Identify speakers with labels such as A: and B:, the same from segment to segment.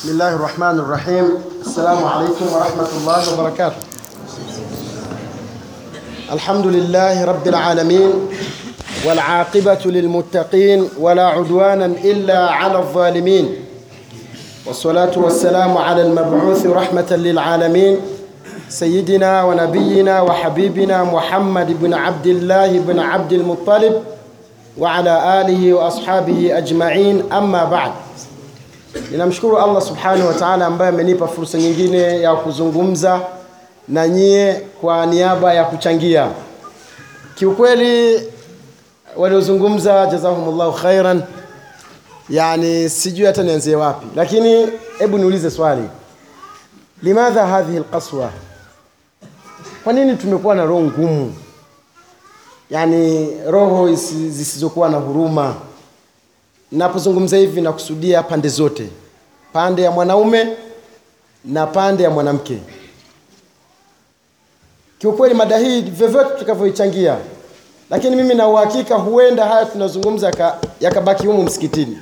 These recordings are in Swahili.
A: بسم الله الرحمن الرحيم السلام عليكم ورحمة الله وبركاته الحمد لله رب العالمين والعاقبة للمتقين ولا عدوانا إلا على الظالمين والصلاة والسلام على المبعوث رحمة للعالمين سيدنا ونبينا وحبيبنا محمد بن عبد الله بن عبد المطلب وعلى آله وأصحابه أجمعين أما بعد Ninamshukuru Allah subhanahu wa ta'ala ambaye amenipa fursa nyingine ya kuzungumza na nyie kwa niaba ya kuchangia. Kiukweli waliozungumza jazahumullahu khairan, yani sijui hata nianzie wapi, lakini hebu niulize swali, limadha hadhihi alqaswa? Kwa nini tumekuwa na roho ngumu, yani roho zisizokuwa na huruma? Napozungumza hivi nakusudia pande zote, pande ya mwanaume na pande ya mwanamke. Kiukweli mada hii vyovyote tutakavyoichangia, lakini mimi na uhakika huenda haya tunazungumza yakabaki humu msikitini,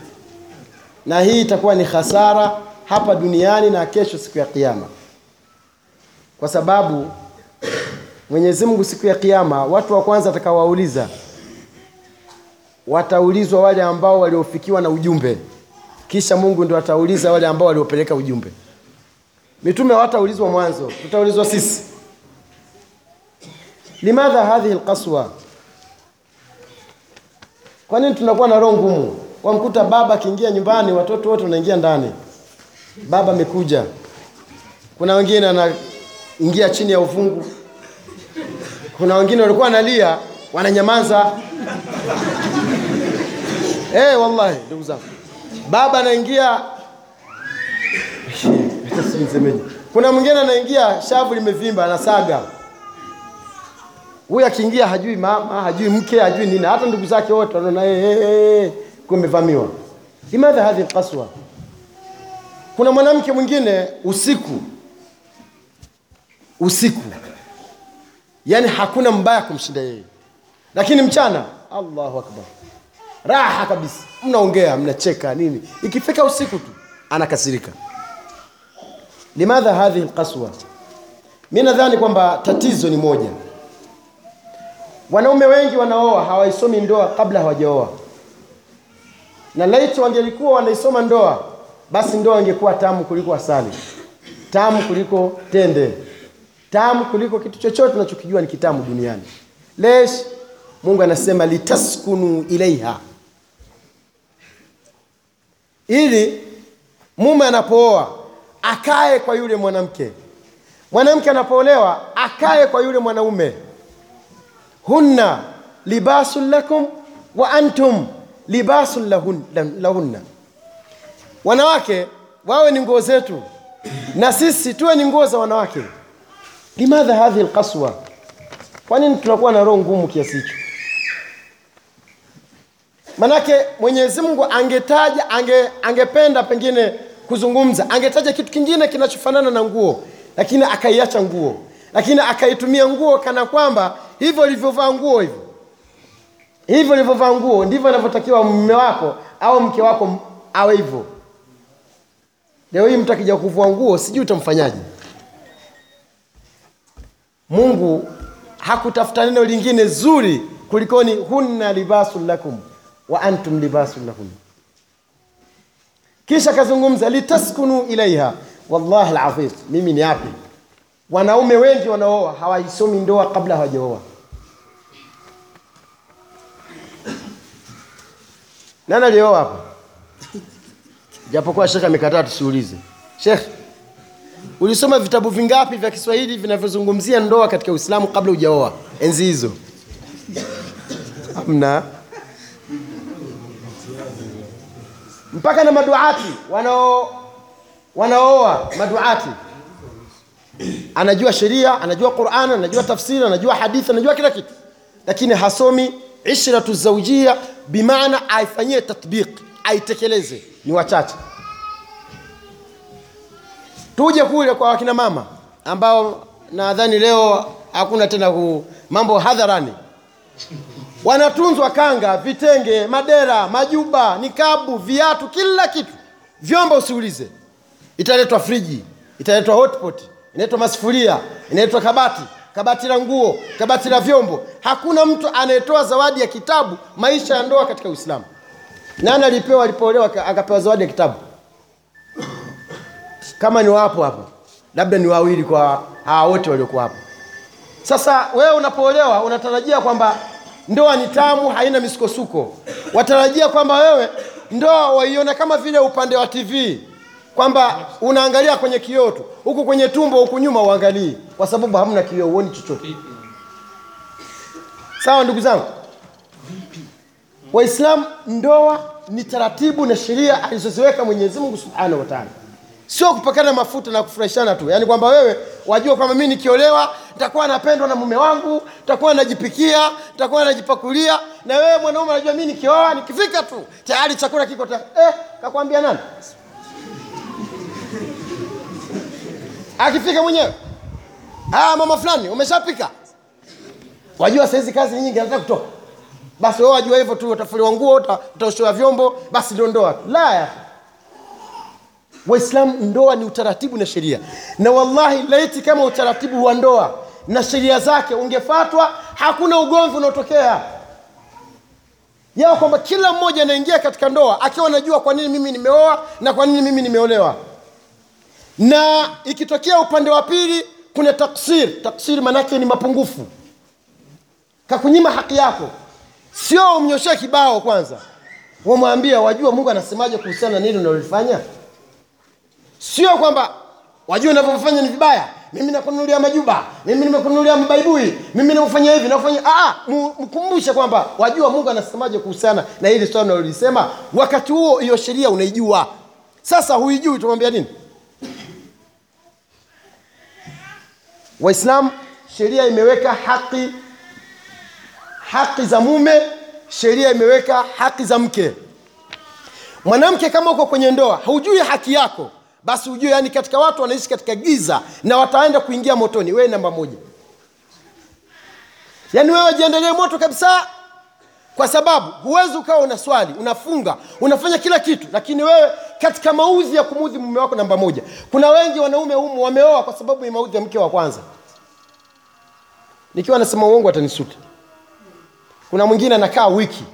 A: na hii itakuwa ni hasara hapa duniani na kesho siku ya Kiyama, kwa sababu Mwenyezi Mungu siku ya Kiyama, watu wa kwanza atakaowauliza wataulizwa wale ambao waliofikiwa na ujumbe, kisha Mungu ndio atauliza wale ambao waliopeleka ujumbe. Mitume hawataulizwa mwanzo, tutaulizwa sisi. Limadha hadhihi lkaswa Kwa nini tunakuwa na roho ngumu? Wamkuta baba akiingia nyumbani, watoto wote wanaingia ndani, baba amekuja. Kuna wengine wanaingia chini ya ufungu, kuna wengine walikuwa wanalia wananyamaza. Eh, wallahi ndugu zangu, baba anaingia. Kuna mwingine anaingia shavu limevimba, anasaga. Huyu akiingia hajui mama, hajui mke, hajui nini, hata ndugu zake wote wanaona eh, eh, eh, kumevamiwa. Limadha hadhi alqaswa? Kuna mwanamke mwingine usiku usiku, yani hakuna mbaya kumshinda yeye, lakini mchana, Allahu akbar raha kabisa, mnaongea mnacheka nini, ikifika usiku tu anakasirika. Limadha hadhihi alqaswa? Mi nadhani kwamba tatizo ni moja, wanaume wengi wanaoa hawaisomi ndoa kabla hawajaoa, na laiti wangelikuwa wanaisoma ndoa, basi ndoa ingekuwa tamu kuliko asali, tamu kuliko tende, tamu kuliko kitu chochote tunachokijua ni kitamu duniani. Lesh, Mungu anasema litaskunu ilaiha ili mume anapooa akae kwa yule mwanamke, mwanamke anapoolewa akae kwa yule mwanaume. hunna libasun lakum wa antum libasun lahun, lahunna, wanawake wawe ni nguo zetu na sisi tuwe ni nguo za wanawake. Limadha hadhihi lkaswa Kwa nini tunakuwa na roho ngumu kiasi hicho? Manake Mwenyezi Mungu angetaja ange, angependa pengine kuzungumza, angetaja kitu kingine kinachofanana na nguo, lakini akaiacha nguo, lakini akaitumia nguo kana kwamba hivyo ulivyovaa nguo hivyo hivyo ulivyovaa nguo ndivyo anavyotakiwa mume wako au mke wako awe hivyo. Leo hii mtu akija kuvua nguo, sijui utamfanyaje. Mungu hakutafuta neno lingine zuri kulikoni hunna libasun lakum wa antum libasun lahun. Kisha kazungumza litaskunu ilaiha. Wallahi alazim, mimi ni api, wanaume wengi wanaoa hawaisomi ndoa kabla hawajaoa. Nani alioa hapa? Japokuwa shekhe amekataa tusiulize. Shekhe, ulisoma vitabu vingapi vya Kiswahili vinavyozungumzia ndoa katika Uislamu kabla hujaoa enzi hizo? Hamna. Mpaka na maduati wanao wanaoa maduati, anajua sheria, anajua Qur'an, anajua tafsiri, anajua hadithi, anajua kila kitu, lakini hasomi ishratu zawjia, bimaana aifanyie tatbiq, aitekeleze. Ni wachache. Tuje kule kwa wakina mama ambao nadhani leo hakuna tena ku mambo hadharani wanatunzwa kanga, vitenge, madera, majuba, nikabu, viatu, kila kitu, vyombo usiulize. italetwa friji italetwa hotpot inaletwa masufuria inaletwa kabati kabati la nguo kabati la vyombo. Hakuna mtu anayetoa zawadi ya kitabu maisha ya ndoa katika uislamu. Nani alipewa alipoolewa akapewa zawadi ya kitabu? Kama ni wapo hapo labda ni wawili kwa hawa wote waliokuwa hapo. Sasa wewe unapoolewa unatarajia kwamba ndoa ni tamu haina misukosuko. Watarajia kwamba wewe ndoa waiona kama vile upande wa tv kwamba unaangalia kwenye kioo tu huku kwenye tumbo huku nyuma uangalii. Kwa sababu hamna kioo huoni chochote. Sawa ndugu zangu? Waislamu ndoa ni taratibu na sheria alizoziweka mwenyezi mungu subhanahu wa taala sio kupakana mafuta na kufurahishana tu. Yaani kwamba wewe wajua kwamba mi nikiolewa nitakuwa napendwa na mume wangu nitakuwa najipikia nitakuwa najipakulia. Na wewe mwanaume unajua mi nikioa nikifika tu tayari chakula kiko tayari eh, kakwambia nani? Akifika mwenyewe. Ah, mama fulani umeshapika? Wajua sahizi kazi nyingi nataka kutoka. Basi wajua hivyo tu utafuliwa nguo utaoshewa vyombo basi ndio ndoa waislamu ndoa ni utaratibu na sheria. Na wallahi laiti kama utaratibu wa ndoa na sheria zake ungefatwa hakuna ugomvi unaotokea. Yao kwamba kila mmoja anaingia katika ndoa akiwa anajua kwa nini mimi nimeoa na kwa nini mimi nimeolewa. Na ikitokea upande wa pili kuna taksir. Taksir manake ni mapungufu. Kakunyima haki yako. Sio umnyoshee kibao kwanza. Wamwambia wajua mungu anasemaje kuhusiana na nini unalolifanya sio kwamba wajua unavyofanya ni vibaya. Mimi nakununulia majuba. Mimi nimekununulia mabaibui. Mimi nakufanya hivi nakufanya ah, mkumbushe kwamba wajua mungu anasemaje kuhusiana na hili swala unalolisema. Wakati huo hiyo sheria unaijua. Sasa huijui utamwambia nini? Waislamu sheria imeweka haki haki za mume sheria imeweka haki za mke. Mwanamke kama uko kwenye ndoa haujui haki yako basi ujue yani katika watu wanaishi katika giza na wataenda kuingia motoni. Wewe namba moja. Yaani wewe jiendelee moto kabisa kwa sababu huwezi ukawa una swali unafunga unafanya kila kitu. Lakini wewe katika maudhi ya kumuudhi mume wako namba moja. Kuna wengi wanaume humu wameoa kwa sababu ya maudhi ya mke wa kwanza. Nikiwa nasema uongo atanisuta kuna mwingine anakaa wiki.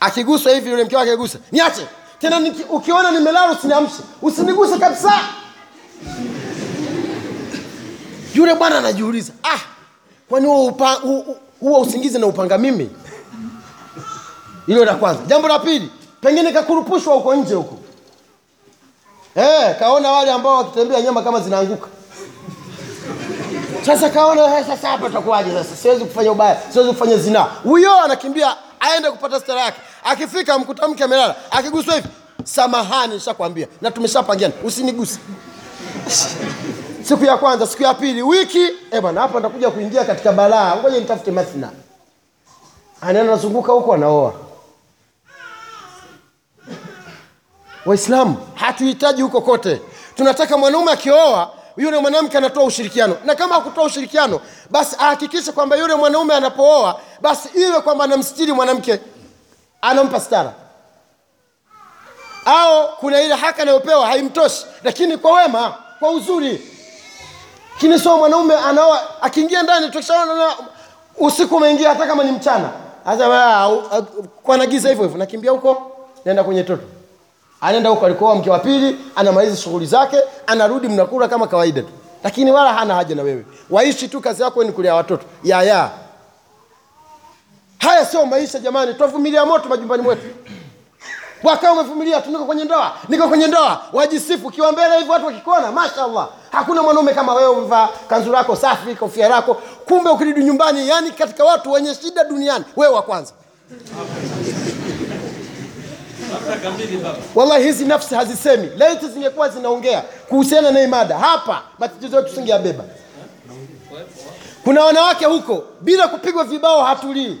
A: Akiguswa hivi yule mke wake agusa niache tena niki, ukiona nimelala usiniamshe usiniguse kabisa. Yule bwana anajiuliza ah kwani huo usingizi na upanga mimi? Hilo la kwanza. Jambo la pili pengine kakurupushwa huko nje huko. Eh, kaona wale ambao wakitembea nyama kama zinaanguka. Sasa kaona "Eh, sasa hapa takuwaje sasa? Siwezi kufanya ubaya siwezi kufanya zinaa. Huyo anakimbia aende kupata stara yake akifika mkuta mke amelala akiguswa hivi samahani nishakwambia na tumeshapangiana usiniguse. Siku ya kwanza siku ya pili wiki eh bwana hapa nitakuja kuingia katika balaa. Ngoja nitafute mathna anaenda nazunguka huko anaoa. Waislamu hatuhitaji huko kote. Tunataka mwanaume akioa yule mwanamke anatoa ushirikiano. Na kama hakutoa ushirikiano basi ahakikishe kwamba yule mwanaume anapooa basi iwe kwamba anamstiri mwanamke anampa stara. Au kuna ile haki anayopewa haimtoshi lakini kwa wema kwa uzuri. Lakini mwanaume anaoa akiingia ndani tukishaona usiku umeingia hata kama ni mchana. Kwanagiza hivyo hivyo nakimbia huko naenda kwenye toto. Anaenda huko alikuoa mke wa pili anamaliza shughuli zake anarudi mnakula kama kawaida tu. Lakini wala hana haja na wewe. Waishi tu kazi yako ni kulea watoto. Yaya ya haya sio maisha jamani. Twavumilia moto majumbani mwetu. Wakaa umevumilia tu. Kwenye ndoa. Niko kwenye ndoa. Wajisifu ukiwa mbele hivi, watu wakikuona mashallah. Hakuna mwanaume kama wewe umevaa kanzu lako safi kofia lako. Kumbe ukirudi nyumbani yani katika watu wenye shida duniani wewe wa kwanza. Wallahi hizi nafsi hazisemi. Laiti zingekuwa zinaongea kuhusiana na imada. Hapa matatizo yetu singeyabeba kuna wanawake huko bila kupigwa vibao hatulii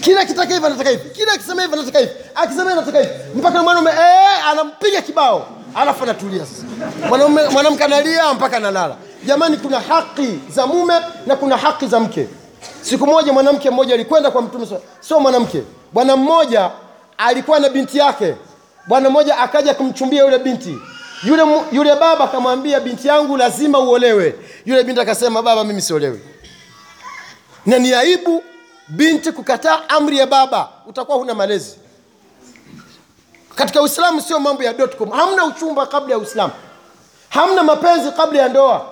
A: kila kitaka hivi anataka hivi. Kila akisema hivi anataka hivi. Akisema anataka hivi. Mpaka mwanaume eh, anampiga kibao. Alafu anatulia sasa. Mwanaume- mwanamke analia mpaka analala. Jamani kuna haki za mume na kuna haki za mke. Siku moja mwanamke mmoja alikwenda kwa mtume sio mwanamke. Bwana mmoja alikuwa na binti yake. Bwana mmoja akaja kumchumbia yule binti. Yule, yule baba akamwambia binti yangu lazima uolewe. Yule binti akasema baba mimi siolewi. Na ni aibu binti kukataa amri ya baba utakuwa huna malezi. Katika uislamu sio mambo ya dotcom. Hamna uchumba kabla ya uislamu. Hamna mapenzi kabla ya ndoa.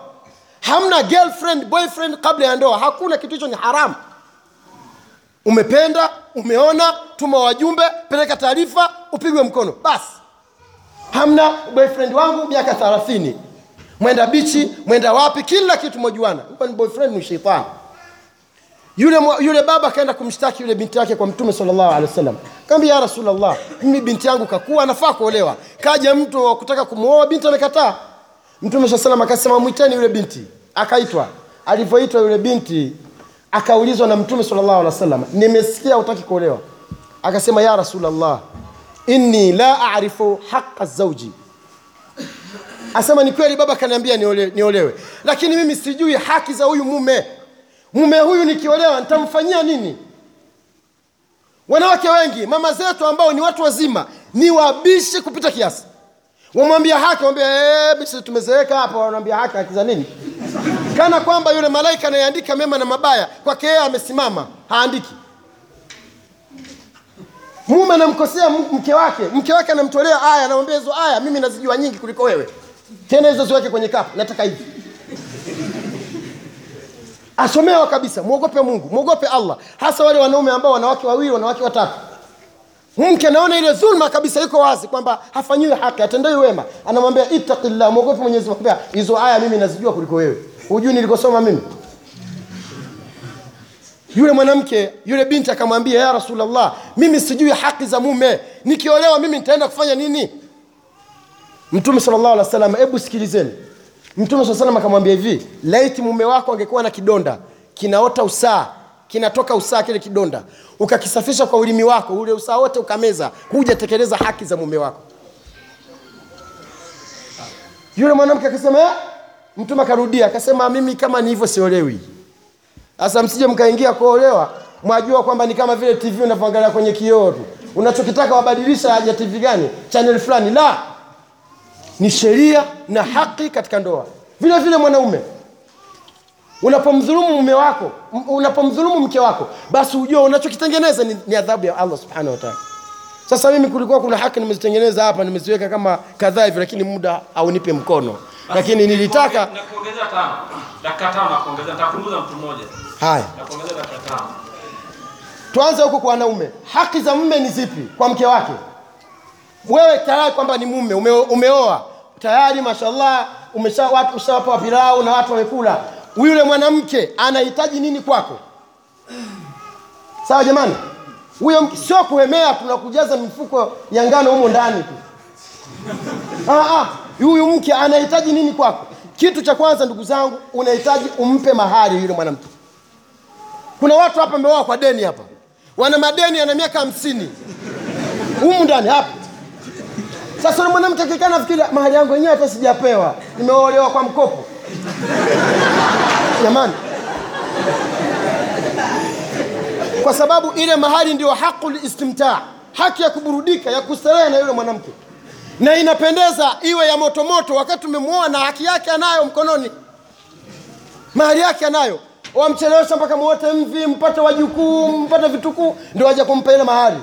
A: Hamna girlfriend boyfriend kabla ya ndoa. Hakuna kitu hicho ni haramu. Umependa umeona tuma wajumbe peleka taarifa upigwe mkono. Basi hamna boyfriend wangu miaka thelathini. Mwenda bichi mwenda wapi kila kitu ni boyfriend ni sheitani yule, yule baba akaenda kumshtaki yule binti yake kwa mtume sallallahu alaihi wasallam. Kaambia ya rasulllah mimi binti yangu kakuwa anafaa kuolewa. Kaja mtu wa kutaka kumwoa binti amekataa. Mtume saa salam akasema mwiteni yule binti. Akaitwa. Alivyoitwa yule binti akaulizwa na mtume sallallahu alaihi wasallam nimesikia utaki kuolewa. Akasema ya rasulllah inni la arifu haqa zauji asema ni kweli baba kaniambia niole, niolewe. Lakini mimi sijui haki za huyu mume mume huyu nikiolewa nitamfanyia nini? Wanawake wengi mama zetu ambao ni watu wazima ni wabishi kupita kiasi. Wamwambia haki wambia "Eh, bishi tumezeeka hapa. Wanaambia haki haki nini? Kana kwamba yule malaika anayeandika mema na mabaya kwake yeye amesimama haandiki. Mume anamkosea mke wake mke wake anamtolea aya anamwambia hizo aya mimi nazijua nyingi kuliko wewe. Tena hizo ziweke kwenye kapu nataka hivi asomewa kabisa. Mwogope mungu. Mwogope allah. Hasa wale wanaume ambao wanawake wawili wanawake watatu. Mke anaona ile dhulma kabisa iko wazi kwamba hafanyiwi haki atendei wema. Anamwambia ittaqillah mwogope mwenyezi mungu. Hizo aya mimi nazijua kuliko wewe. Hujui nilikosoma mimi? Yule mwanamke yule binti akamwambia ya rasulllah mimi sijui haki za mume. Nikiolewa mimi nitaenda kufanya nini? Mtume salllahu alih wa hebu sikilizeni mtume saa salam akamwambia hivi laiti mume wako angekuwa na kidonda kinaota usaa kinatoka usaa kile kidonda ukakisafisha kwa ulimi wako ule usaa wote ukameza hujatekeleza haki za mume wako. Yule mwanamke akasema "Eh?" mtume akarudia akasema mimi kama ni siolewi. Sasa msije mkaingia kuolewa mwajua kwamba ni kama vile tv unavyoangalia kwenye kioo tu. Unachokitaka wabadilisha ya tv gani? Channel fulani la ni sheria na haki katika ndoa. Vile vile mwanaume. Unapomdhulumu mume wako unapomdhulumu mke wako basi ujua unachokitengeneza ni, ni adhabu ya allah subhanahu wataala sasa mimi kulikuwa kuna haki nimezitengeneza hapa nimeziweka kama kadhaa hivyo lakini muda aunipe mkono. Lakini nilitaka haya. Tuanze huko kwa wanaume. Haki za mume ni zipi kwa mke wake? Wewe tayari kwamba ni mume ume, umeoa tayari mashallah umesha watu ushawapa pilau na watu wamekula. Yule mwanamke anahitaji nini kwako? Sawa jamani? Huyo sio kuhemea tunakujaza mifuko ya ngano humo ndani tu. Ah, ah, huyu mke anahitaji nini kwako? Kitu cha kwanza ndugu zangu unahitaji umpe mahari yule mwanamke. Kuna watu hapa wameoa kwa deni hapa. Wana madeni ana miaka hamsini. Humu ndani hapa sasa yule mwanamke akikaa nafikiri mahali yangu yenyewe hata sijapewa. Nimeolewa kwa mkopo. Jamani. Kwa sababu ile mahali ndio haqul istimtaa haki ya kuburudika ya kustarehe na yule mwanamke. Na inapendeza iwe ya motomoto wakati umemwoa na haki yake anayo mkononi. Mahali yake anayo. Wamchelewesha mpaka mwote mvi mpate wajukuu mpate vitukuu ndio waja kumpa ile mahali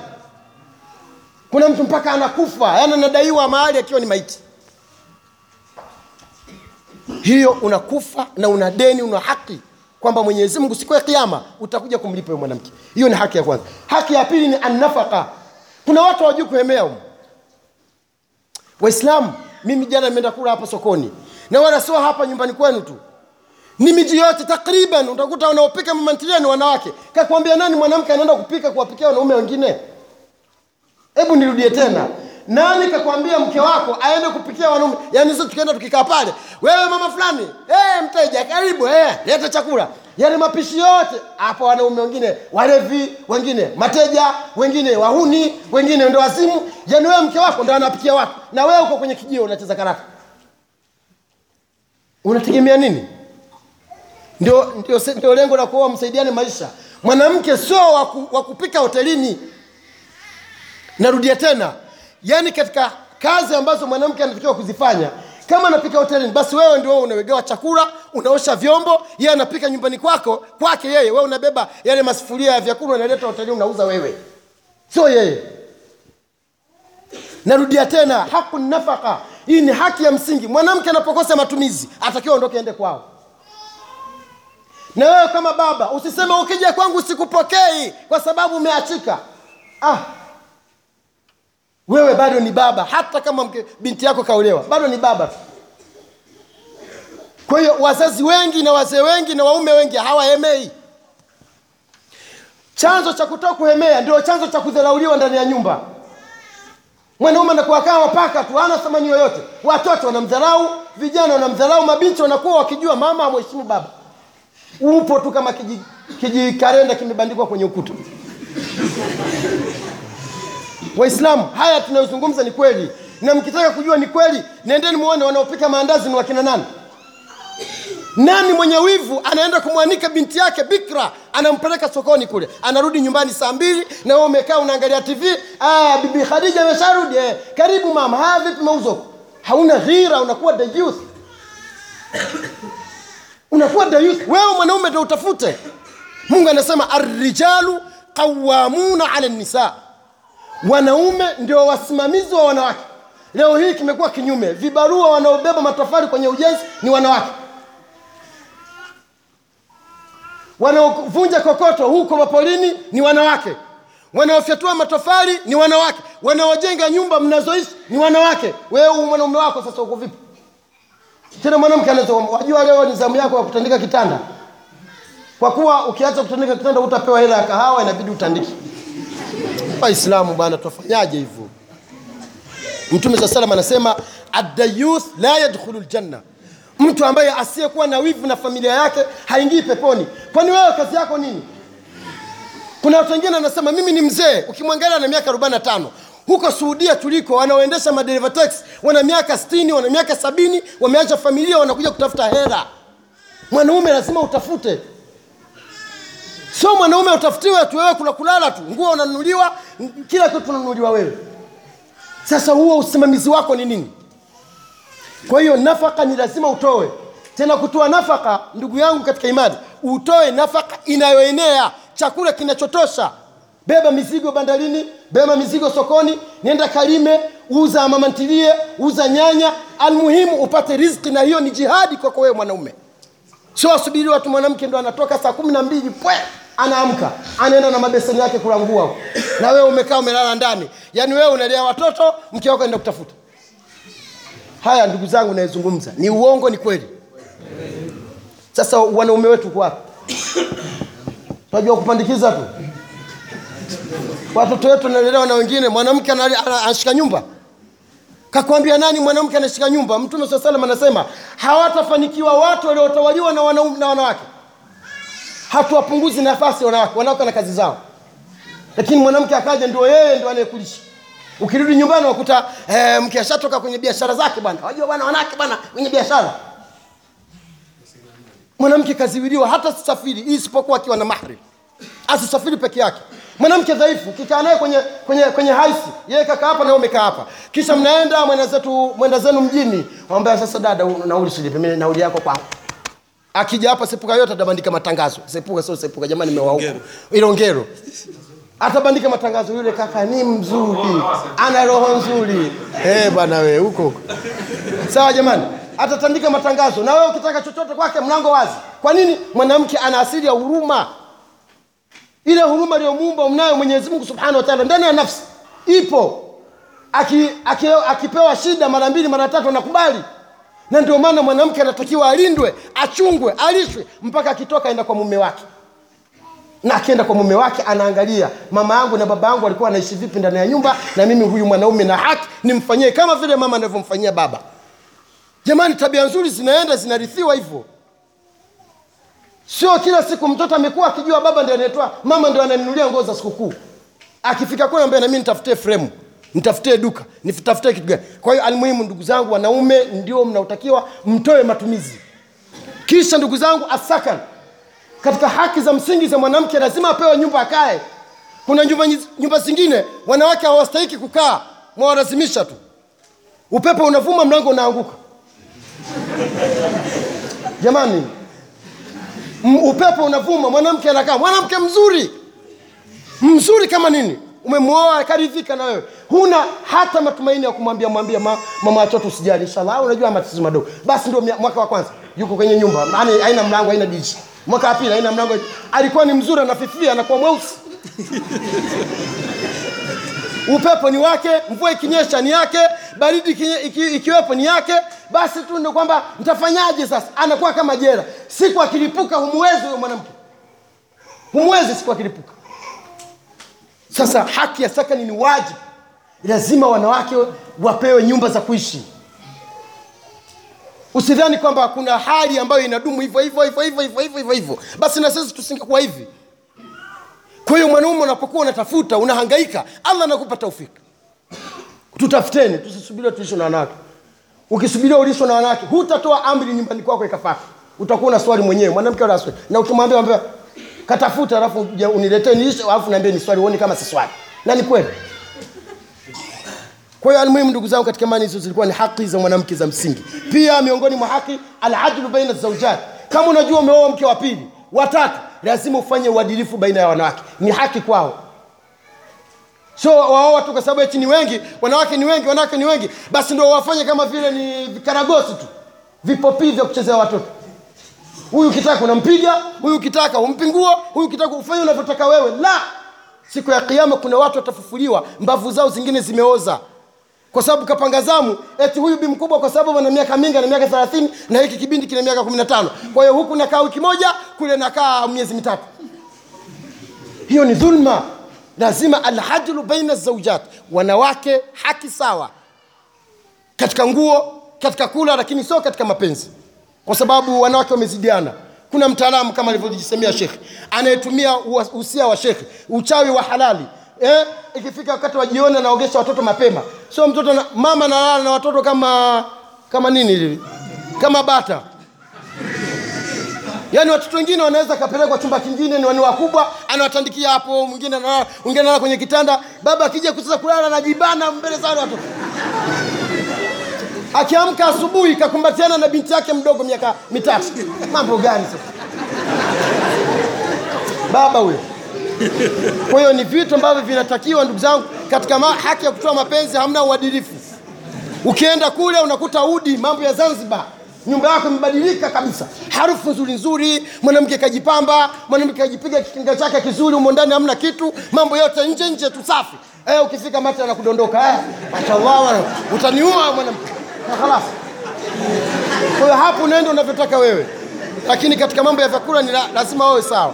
A: kuna mtu mpaka anakufa yaani anadaiwa mahali akiwa ni maiti. Hiyo unakufa na una deni una haki kwamba mwenyezi mungu siku ya kiama utakuja kumlipa huyo mwanamke. Hiyo ni haki ya kwanza. Haki ya pili ni annafaka. Kuna watu hawajui kuhemea humu waislamu mimi jana nimeenda kula hapa sokoni. Na wala sio hapa nyumbani kwenu tu. Ni miji yote takriban utakuta wanaopika mamantilia ni wanawake. Kakwambia nani mwanamke anaenda kupika kuwapikia wanaume wengine hebu nirudie tena. Nani kakwambia mke wako aende kupikia wanaume? Yaani sisi tukienda tukikaa pale wewe mama fulani hey, mteja karibu hey, leta chakula. Yaani mapishi yote hapo wanaume wengine walevi wengine mateja wengine wahuni wengine ndo wazimu yaani wewe mke wako ndo anapikia watu. Na wewe uko kwenye kijio unacheza karata. Unategemea nini? Ndio, lengo la kuoa msaidiane maisha. Mwanamke sio wa kupika hotelini narudia tena. Yaani katika kazi ambazo mwanamke anatakiwa kuzifanya kama anapika hotelini basi wewe ndio unawegewa chakula unaosha vyombo yeye anapika nyumbani kwako kwake yeye. Wewe unabeba yale masufuria ya vyakula unaleta hotelini unauza wewe. Sio yeye. Narudia tena haku nafaka hii ni haki ya msingi. Mwanamke anapokosa matumizi atakiwa ondoke ende kwao. Na wewe kama baba usiseme ukija kwangu sikupokei kwa sababu umeachika. Ah wewe bado ni baba hata kama mke, binti yako kaolewa bado ni baba kwa hiyo wazazi wengi na wazee wengi na waume wengi hawahemei chanzo cha kutoka kuhemea ndio chanzo cha kudharauliwa ndani ya nyumba. Mwanaume anakuwa kaa wapaka tu hana thamani yoyote. Watoto wanamdharau vijana wanamdharau mabinti wanakuwa wakijua mama amheshimu baba. Upo tu kama kiji- kijikarenda kimebandikwa kwenye ukuta waislamu haya tunayozungumza ni kweli. Na mkitaka kujua ni kweli nendeni muone wanaopika maandazi ni wakina nani. Nani mwenye wivu anaenda kumwanika binti yake bikra anampeleka sokoni kule. Anarudi nyumbani saa mbili na wewe umekaa unaangalia tv ah, bibi khadija amesharudi eh, karibu mama. Haya vipi mauzo? Hauna ghira unakuwa youth. Unakuwa youth. Wewe mwanaume ndio utafute. Mungu anasema arrijalu qawamuna ala nisa wanaume ndio wasimamizi wa wanawake. Leo hii kimekuwa kinyume. Vibarua wanaobeba matofali kwenye ujenzi ni wanawake. Wanaovunja kokoto huko mapolini ni wanawake. Wanaofyatua matofali ni wanawake. Wanaojenga nyumba mnazoishi ni wanawake. Wewe mwanaume wako sasa uko vipi? Tena mwanamke anaweza wajua leo ni zamu yako ya kutandika kitanda. Kwa kuwa ukiacha kutandika kitanda utapewa hela ya kahawa inabidi utandike waislamu bwana tufanyaje hivyo? Mtume saa salam anasema adayuth la yadkhulu ljanna mtu ambaye asiyekuwa na wivu na familia yake haingii peponi. Kwani wewe kazi yako nini? Kuna watu wengine anasema mimi ni mzee ukimwangalia na miaka 45 huko suudia tuliko wanaoendesha madereva taxi wana miaka 60 wana miaka sabini wameacha familia wanakuja kutafuta hela. Mwanaume lazima utafute sio mwanaume utafutiwe tu wewe kuna kulala tu. Nguo unanunuliwa kila kitu unanunuliwa wewe. Sasa huo usimamizi wako ni nini? Kwa hiyo nafaka ni lazima utoe. Tena kutoa nafaka ndugu yangu katika imani utoe nafaka inayoenea chakula kinachotosha. Beba mizigo bandarini beba mizigo sokoni nenda kalime uza mamantilie uza nyanya. Almuhimu upate riziki na hiyo ni jihadi kwako wewe mwanaume. Sio asubiri watu mwanamke ndo anatoka saa kumi na mbili pwe anaamka anaenda na mabeseni yake kulangua. Na wewe umekaa umelala ndani. Yaani wewe unalea watoto mke wako enda kutafuta. Haya ndugu zangu nayezungumza ni uongo ni kweli? Sasa wanaume wetu kwa wapi? Tunajua kupandikiza tu. Watoto wetu nalelewa na wengine. Mwanamke anashika nyumba. Kakwambia nani mwanamke anashika nyumba? Mtume saa salam anasema hawatafanikiwa watu waliotawaliwa na, wanaume- na wanawake hatuwapunguzi nafasi wanawake wanawake na kazi zao. Lakini mwanamke akaja ndio yeye ndio anayekulisha. Ukirudi nyumbani wakuta eh, mke ashatoka kwenye biashara zake bwana. Wajua bwana wanawake bwana kwenye biashara. Mwanamke kaziwiliwa hata sisafiri isipokuwa akiwa na mahrim, asisafiri peke yake. Mwanamke dhaifu kikaa naye kwenye kwenye kwenye haisi yeye kaka hapa na umekaa hapa. Kisha mnaenda mwenda zetu mwenda zenu mjini. Mwambia sasa dada nauli silipi nauli yako kwa akija hapa sepuka yote atabandika matangazo. Sepuka sio sepuka jamani nimewauku ilongero. Atabandika matangazo yule kaka ni mzuri ana roho nzuri. Eh bwana wewe huko. Huko sawa jamani atatandika matangazo. Na wewe ukitaka chochote kwake mlango wazi. Kwa nini? Mwanamke ana asili ya huruma. Ile huruma aliyomuumba mnayo mwenyezi mungu subhanahu wa taala ndani ya nafsi. Ipo. Aki, aki, akipewa shida mara mbili mara tatu anakubali na ndio maana mwanamke anatakiwa alindwe achungwe alishwe mpaka akitoka aenda kwa mume wake. Na akienda kwa mume wake anaangalia mama yangu na baba yangu walikuwa wanaishi vipi ndani ya nyumba na mimi huyu mwanaume na haki nimfanyie kama vile mama anavyomfanyia baba. Jamani tabia nzuri zinaenda zinarithiwa hivyo. Sio kila siku mtoto amekuwa akijua baba ndio anayetoa mama ndio ananunulia nguo za sikukuu. Akifika kule ambaye nami nitafutie fremu nitafutie duka nitafutie kitu gani? Kwa hiyo almuhimu ndugu zangu wanaume ndio mnaotakiwa mtoe matumizi. Kisha ndugu zangu asakan katika haki za msingi za mwanamke lazima apewe nyumba akae. Kuna nyumba, nyumba zingine wanawake hawastahiki kukaa mwawalazimisha tu. Upepo unavuma mlango unaanguka. Jamani upepo unavuma mwanamke anakaa. Mwanamke mzuri. Mzuri kama nini umemwoa akaridhika na wewe. Huna hata matumaini ya kumwambia mwambia ma, mama watoto usijali. Inshallah unajua matatizo madogo. Basi ndio mwaka wa kwanza. Yuko kwenye nyumba. Yani haina mlango haina dirisha. Mwaka wa pili haina mlango. Alikuwa ni mzuri anafifia anakuwa mweusi. Upepo ni wake mvua ikinyesha ni yake baridi ikinye- iki, ikiwepo ni yake. Basi tu ndio kwamba mtafanyaje sasa? Anakuwa kama jera siku akilipuka humwezi huyo mwanamke. Humwezi siku akilipuka sasa haki ya sakani ni wajibu. Lazima wanawake wapewe nyumba za kuishi. Usidhani kwamba kuna hali ambayo inadumu hivyo hivyo hivyo hivyo hivyo hivyo hivyo hivyo. Basi na sisi tusingekuwa hivi. Kwa hiyo mwanaume unapokuwa unatafuta unahangaika allah anakupa taufiki tutafuteni tusisubirie tuishwe na wanawake. Ukisubiria ulishwe na wanawake hutatoa amri nyumbani kwako ikafata utakuwa na swali mwenyewe mwanamke swali na ukimwambia mwambia katafuta alafu uniletee niishe alafu niambie ni swali uone kama si swali. Na ni kweli. Kwa hiyo almuhimu ndugu zangu katika imani hizo zilikuwa ni haki za mwanamke za msingi. Pia miongoni mwa haki aladlu baina zaujat kama unajua umeoa mke wa pili watatu lazima ufanye uadilifu baina ya wanawake. Ni haki kwao. So waoa tu kwa sababu eti ni wengi wanawake ni wengi wanawake ni wengi. Basi ndio wafanye kama vile ni vikaragosi tu. Vipopi vya kuchezea watoto huyu ukitaka unampiga huyu ukitaka umpingua huyu ukitaka ufanye unavyotaka wewe. La! Siku ya kiama kuna watu watafufuliwa mbavu zao zingine zimeoza. Kwa sababu kapanga zamu eti huyu bi mkubwa kwa sababu ana miaka mingi na miaka thelathini na hiki kibindi kina miaka kumi na tano. Kwa hiyo huku nakaa wiki moja kule nakaa miezi mitatu. Hiyo ni dhulma. Lazima alhadlu baina zaujat wanawake haki sawa. Katika nguo katika kula lakini sio katika mapenzi kwa sababu wanawake wamezidiana. Kuna mtaalamu kama alivyojisemea shekhe anayetumia usia wa shekhe uchawi wa halali. Eh, ikifika wakati wa jioni anaogesha watoto mapema. Sio mtoto na, mama analala na watoto kama kama nini hivi? Kama bata. Yaani watoto wengine wanaweza kapelekwa chumba kingine ni wakubwa anawatandikia hapo mwingine analala mwingine analala kwenye kitanda. Baba akija kusasa kulala anajibana mbele sana watoto akiamka asubuhi kakumbatiana na binti yake mdogo miaka mitatu. Mambo gani sasa? Baba huyo. Kwa hiyo ni vitu ambavyo vinatakiwa ndugu zangu katika ma, haki ya kutoa mapenzi hamna uadilifu. Ukienda kule unakuta udi mambo ya zanzibar nyumba yako imebadilika kabisa. Harufu nzuri nzuri mwanamke kajipamba mwanamke kajipiga kikinga chake kizuri umo ndani hamna kitu mambo yote nje nje tu safi. Eh, ukifika mate anakudondoka eh, mashallah utaniua mwanamke Na khalas kwa hiyo hapo unaenda unavyotaka wewe. Lakini katika mambo ya vyakula ni lazima wawe sawa.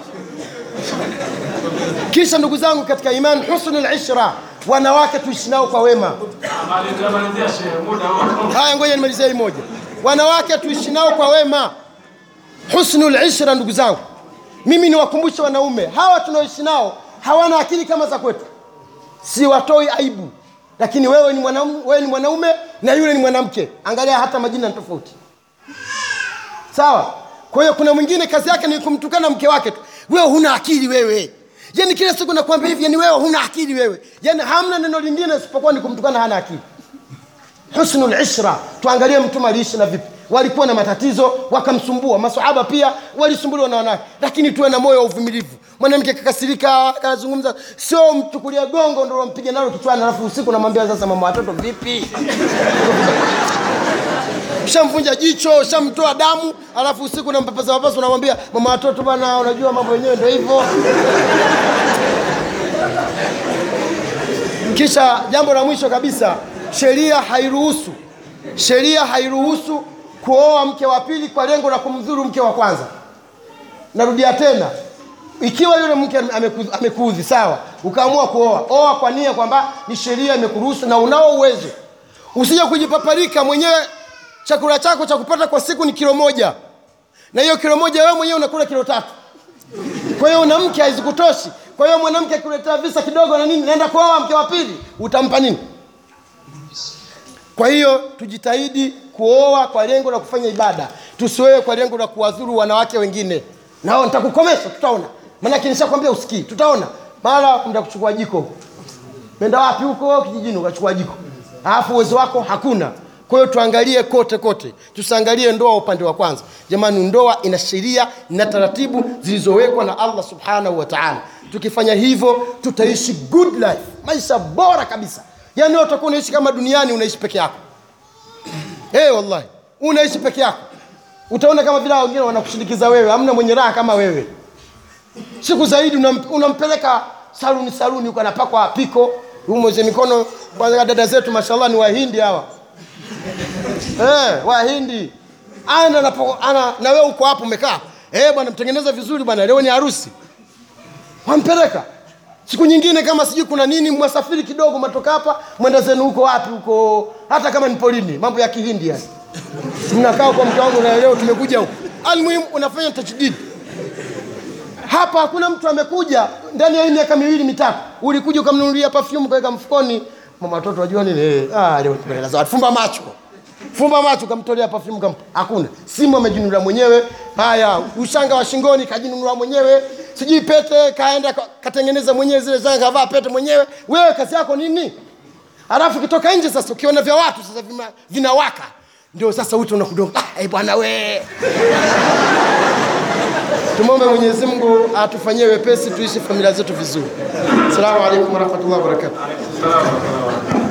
A: Kisha ndugu zangu katika iman husnul ishra. Wanawake tuishi nao kwa wema. Haya ngoja nimalizie hii moja. Wanawake tuishi nao kwa wema. Husnul ishra ndugu zangu. Mimi niwakumbushe wanaume hawa tunaoishi nao hawana akili kama za kwetu. Siwatoi aibu. Lakini wewe ni mwanaume, wewe ni mwanaume na yule ni mwanamke. Angalia hata majina ni tofauti. Sawa? Kwa hiyo kuna mwingine kazi yake ni kumtukana mke wake tu. Wewe huna akili wewe. Yani kila siku nakwambia hivi yani wewe huna akili wewe. Yani hamna neno lingine isipokuwa ni kumtukana hana akili. Husnul ishra. Tuangalie mtume aliishi na vipi walikuwa na matatizo wakamsumbua. Masahaba pia walisumbuliwa na wanawake. Lakini tuwe na moyo wa uvumilivu. Mwanamke kakasirika akazungumza sio mchukulia gongo ndo wampiga nalo kichwani alafu usiku namwambia sasa mama watoto vipi? Shamvunja jicho shamtoa damu alafu usiku nampapasa papasa unamwambia mama watoto bana unajua mambo yenyewe ndo hivyo. Kisha jambo la mwisho kabisa sheria hairuhusu. Sheria hairuhusu kuoa mke wa pili kwa lengo la kumdhuru mke wa kwanza. Narudia tena ikiwa yule mke ameku- amekuudhi sawa ukaamua kuoa oa kwa nia kwamba ni sheria imekuruhusu na unao uwezo. Usije kujipaparika mwenyewe chakula chako cha kupata kwa siku ni kilo moja. Na hiyo kilo moja wewe mwenyewe unakula kilo tatu. Kwa hiyo una mke haizikutoshi kwa hiyo mwanamke akuletea visa kidogo na nini naenda kuoa mke wa pili utampa nini? Kwa hiyo tujitahidi kuoa kwa lengo la kufanya ibada tusioe kwa lengo la kuwadhuru wanawake wengine. Nao nitakukomesha tutaona. Maanake nishakwambia usikii tutaona. Mara mda jiko menda wapi huko? Kijijini ukachukua jiko. Alafu uwezo wako hakuna. Kwa hiyo tuangalie kote kote. Tusiangalie ndoa upande wa kwanza. Jamani ndoa ina sheria na taratibu zilizowekwa na allah subhanahu wa taala. Tukifanya hivyo tutaishi good life. Maisha bora kabisa. Yaani wewe utakuwa unaishi kama duniani unaishi peke yako hey, wallahi. Unaishi peke yako. Utaona kama vile wengine wanakushindikiza wewe. Hamna mwenye raha kama wewe. Siku zaidi unam, unampeleka saluni saluni huko anapakwa piko umweze mikono. Dada zetu mashallah ni wahindi hawa. Eh, wahindi. Ana, na, ana na wewe uko hapo umekaa. Eh, bwana mtengeneza vizuri bwana. Leo ni harusi. Wampeleka siku nyingine kama sijui kuna nini mwasafiri kidogo matoka hapa mwenda zenu huko wapi huko? Hata kama ni polini mambo ya kihindi yani. Mnakaa kwa mke wangu leo tumekuja huko. Almuhimu unafanya tajdidi hapa hakuna mtu amekuja ndani ya miaka miwili mitatu. Ulikuja ukamnunulia perfume kaweka mfukoni. Mama watoto wajua nini? Eh, ah, leo fumba macho. Fumba macho kamtolea perfume kam hakuna. Simu amejinunulia mwenyewe. Haya ushanga wa shingoni kajinunulia mwenyewe sijui pete kaenda katengeneza mwenyewe zile zanga kavaa pete mwenyewe. Wewe kazi yako nini? Alafu kitoka nje sasa ukiona vya watu sasa vima- vinawaka. Ndio sasa utu unakudonga ah, eh, bwana we. Tumwombe mwenyezi mungu atufanyie wepesi tuishi familia zetu vizuri. Assalamu alaikum warahmatullahi wabarakatuh
B: Salamu.